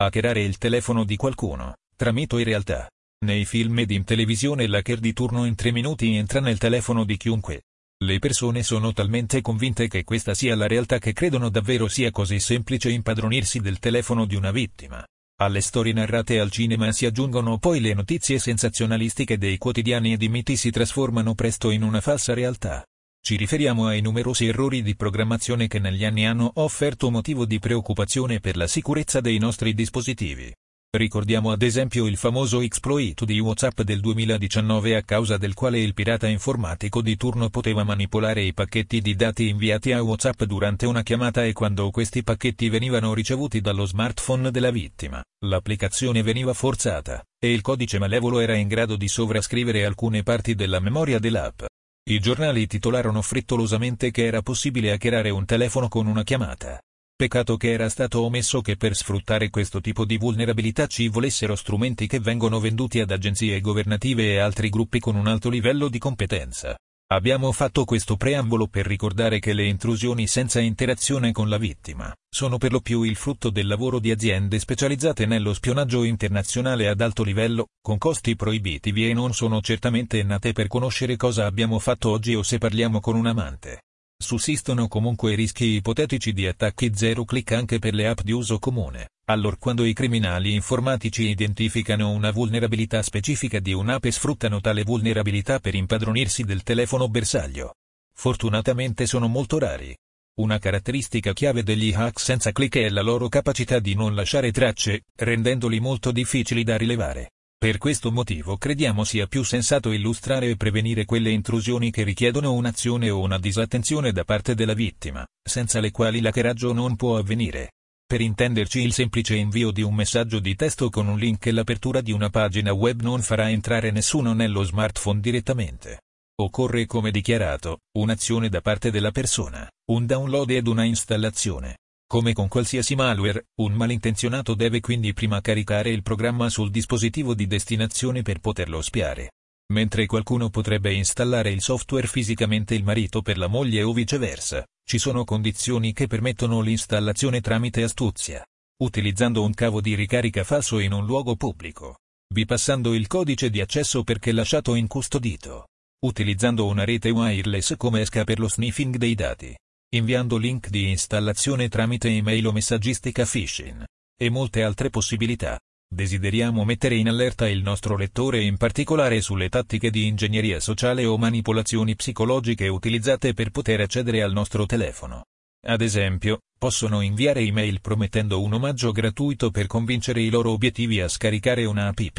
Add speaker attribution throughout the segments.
Speaker 1: Hackerare il telefono di qualcuno, tra mito e realtà. Nei film ed in televisione l'hacker di turno in tre minuti entra nel telefono di chiunque. Le persone sono talmente convinte che questa sia la realtà che credono davvero sia così semplice impadronirsi del telefono di una vittima. Alle storie narrate al cinema si aggiungono poi le notizie sensazionalistiche dei quotidiani ed i miti si trasformano presto in una falsa realtà. Ci riferiamo ai numerosi errori di programmazione che negli anni hanno offerto motivo di preoccupazione per la sicurezza dei nostri dispositivi. Ricordiamo ad esempio il famoso exploit di WhatsApp del 2019 a causa del quale il pirata informatico di turno poteva manipolare i pacchetti di dati inviati a WhatsApp durante una chiamata e quando questi pacchetti venivano ricevuti dallo smartphone della vittima, l'applicazione veniva forzata, e il codice malevolo era in grado di sovrascrivere alcune parti della memoria dell'app. I giornali titolarono frettolosamente che era possibile hackerare un telefono con una chiamata. Peccato che era stato omesso che per sfruttare questo tipo di vulnerabilità ci volessero strumenti che vengono venduti ad agenzie governative e altri gruppi con un alto livello di competenza. Abbiamo fatto questo preambolo per ricordare che le intrusioni senza interazione con la vittima sono per lo più il frutto del lavoro di aziende specializzate nello spionaggio internazionale ad alto livello, con costi proibitivi e non sono certamente nate per conoscere cosa abbiamo fatto oggi o se parliamo con un amante. Sussistono comunque rischi ipotetici di attacchi zero click anche per le app di uso comune, allorquando i criminali informatici identificano una vulnerabilità specifica di un'app e sfruttano tale vulnerabilità per impadronirsi del telefono bersaglio. Fortunatamente sono molto rari. Una caratteristica chiave degli hack senza click è la loro capacità di non lasciare tracce, rendendoli molto difficili da rilevare. Per questo motivo crediamo sia più sensato illustrare e prevenire quelle intrusioni che richiedono un'azione o una disattenzione da parte della vittima, senza le quali l'hackeraggio non può avvenire. Per intenderci il semplice invio di un messaggio di testo con un link e l'apertura di una pagina web non farà entrare nessuno nello smartphone direttamente. Occorre come dichiarato, un'azione da parte della persona, un download ed una installazione. Come con qualsiasi malware, un malintenzionato deve quindi prima caricare il programma sul dispositivo di destinazione per poterlo spiare. Mentre qualcuno potrebbe installare il software fisicamente il marito per la moglie o viceversa, ci sono condizioni che permettono l'installazione tramite astuzia. Utilizzando un cavo di ricarica falso in un luogo pubblico. Bipassando il codice di accesso perché lasciato incustodito. Utilizzando una rete wireless come esca per lo sniffing dei dati inviando link di installazione tramite email o messaggistica phishing, e molte altre possibilità. Desideriamo mettere in allerta il nostro lettore in particolare sulle tattiche di ingegneria sociale o manipolazioni psicologiche utilizzate per poter accedere al nostro telefono. Ad esempio, possono inviare email promettendo un omaggio gratuito per convincere i loro obiettivi a scaricare una app.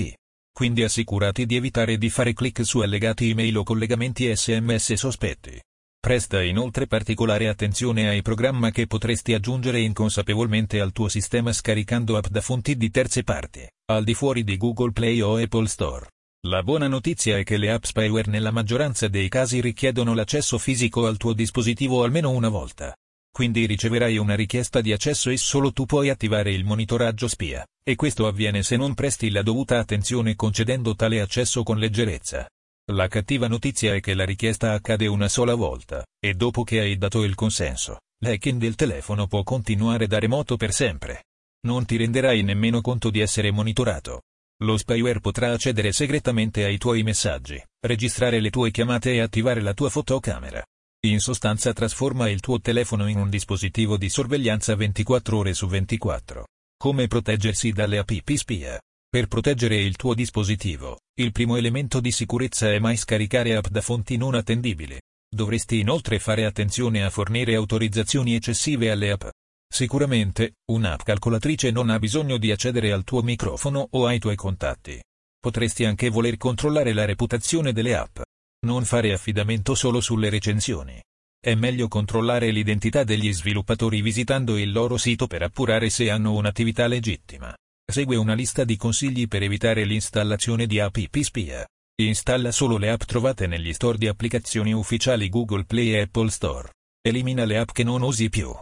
Speaker 1: Quindi assicurati di evitare di fare clic su allegati email o collegamenti SMS sospetti. Presta inoltre particolare attenzione ai programmi che potresti aggiungere inconsapevolmente al tuo sistema scaricando app da fonti di terze parti, al di fuori di Google Play o Apple Store. La buona notizia è che le app spyware nella maggioranza dei casi richiedono l'accesso fisico al tuo dispositivo almeno una volta. Quindi riceverai una richiesta di accesso e solo tu puoi attivare il monitoraggio spia, e questo avviene se non presti la dovuta attenzione concedendo tale accesso con leggerezza. La cattiva notizia è che la richiesta accade una sola volta, e dopo che hai dato il consenso, l'hacking del telefono può continuare da remoto per sempre. Non ti renderai nemmeno conto di essere monitorato. Lo spyware potrà accedere segretamente ai tuoi messaggi, registrare le tue chiamate e attivare la tua fotocamera. In sostanza trasforma il tuo telefono in un dispositivo di sorveglianza 24 ore su 24. Come proteggersi dalle app spia? Per proteggere il tuo dispositivo, il primo elemento di sicurezza è mai scaricare app da fonti non attendibili. Dovresti inoltre fare attenzione a fornire autorizzazioni eccessive alle app. Sicuramente, un'app calcolatrice non ha bisogno di accedere al tuo microfono o ai tuoi contatti. Potresti anche voler controllare la reputazione delle app. Non fare affidamento solo sulle recensioni. È meglio controllare l'identità degli sviluppatori visitando il loro sito per appurare se hanno un'attività legittima. Segue una lista di consigli per evitare l'installazione di app spia. Installa solo le app trovate negli store di applicazioni ufficiali Google Play e Apple Store. Elimina le app che non usi più.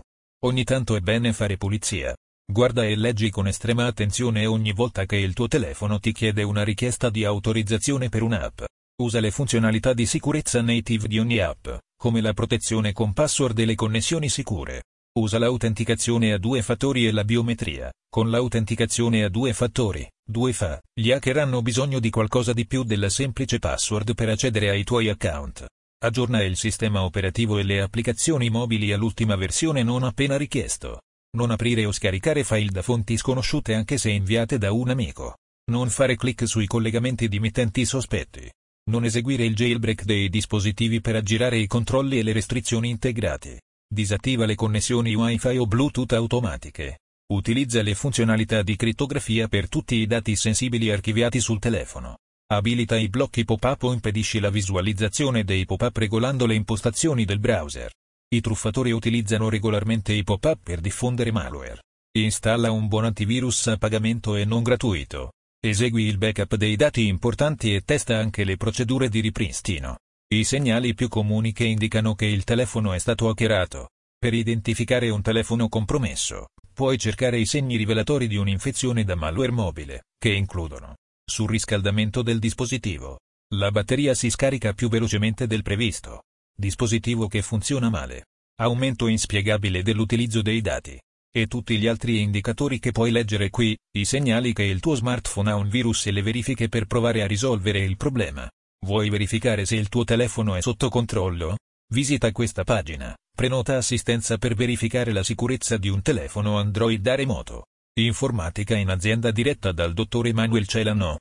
Speaker 1: Ogni tanto è bene fare pulizia. Guarda e leggi con estrema attenzione ogni volta che il tuo telefono ti chiede una richiesta di autorizzazione per un'app. Usa le funzionalità di sicurezza native di ogni app, come la protezione con password e le connessioni sicure. Usa l'autenticazione a due fattori e la biometria. Con l'autenticazione a due fattori, 2FA, gli hacker hanno bisogno di qualcosa di più della semplice password per accedere ai tuoi account. Aggiorna il sistema operativo e le applicazioni mobili all'ultima versione non appena richiesto. Non aprire o scaricare file da fonti sconosciute anche se inviate da un amico. Non fare clic sui collegamenti di mittenti sospetti. Non eseguire il jailbreak dei dispositivi per aggirare i controlli e le restrizioni integrate. Disattiva le connessioni Wi-Fi o Bluetooth automatiche. Utilizza le funzionalità di crittografia per tutti i dati sensibili archiviati sul telefono. Abilita i blocchi pop-up o impedisci la visualizzazione dei pop-up regolando le impostazioni del browser. I truffatori utilizzano regolarmente i pop-up per diffondere malware. Installa un buon antivirus a pagamento e non gratuito. Esegui il backup dei dati importanti e testa anche le procedure di ripristino. I segnali più comuni che indicano che il telefono è stato hackerato. Per identificare un telefono compromesso, puoi cercare i segni rivelatori di un'infezione da malware mobile, che includono surriscaldamento del dispositivo. La batteria si scarica più velocemente del previsto. Dispositivo che funziona male. Aumento inspiegabile dell'utilizzo dei dati. E tutti gli altri indicatori che puoi leggere qui, i segnali che il tuo smartphone ha un virus e le verifiche per provare a risolvere il problema. Vuoi verificare se il tuo telefono è sotto controllo? Visita questa pagina. Prenota assistenza per verificare la sicurezza di un telefono Android da remoto. Informatica in azienda diretta dal dottor Emanuel Celano.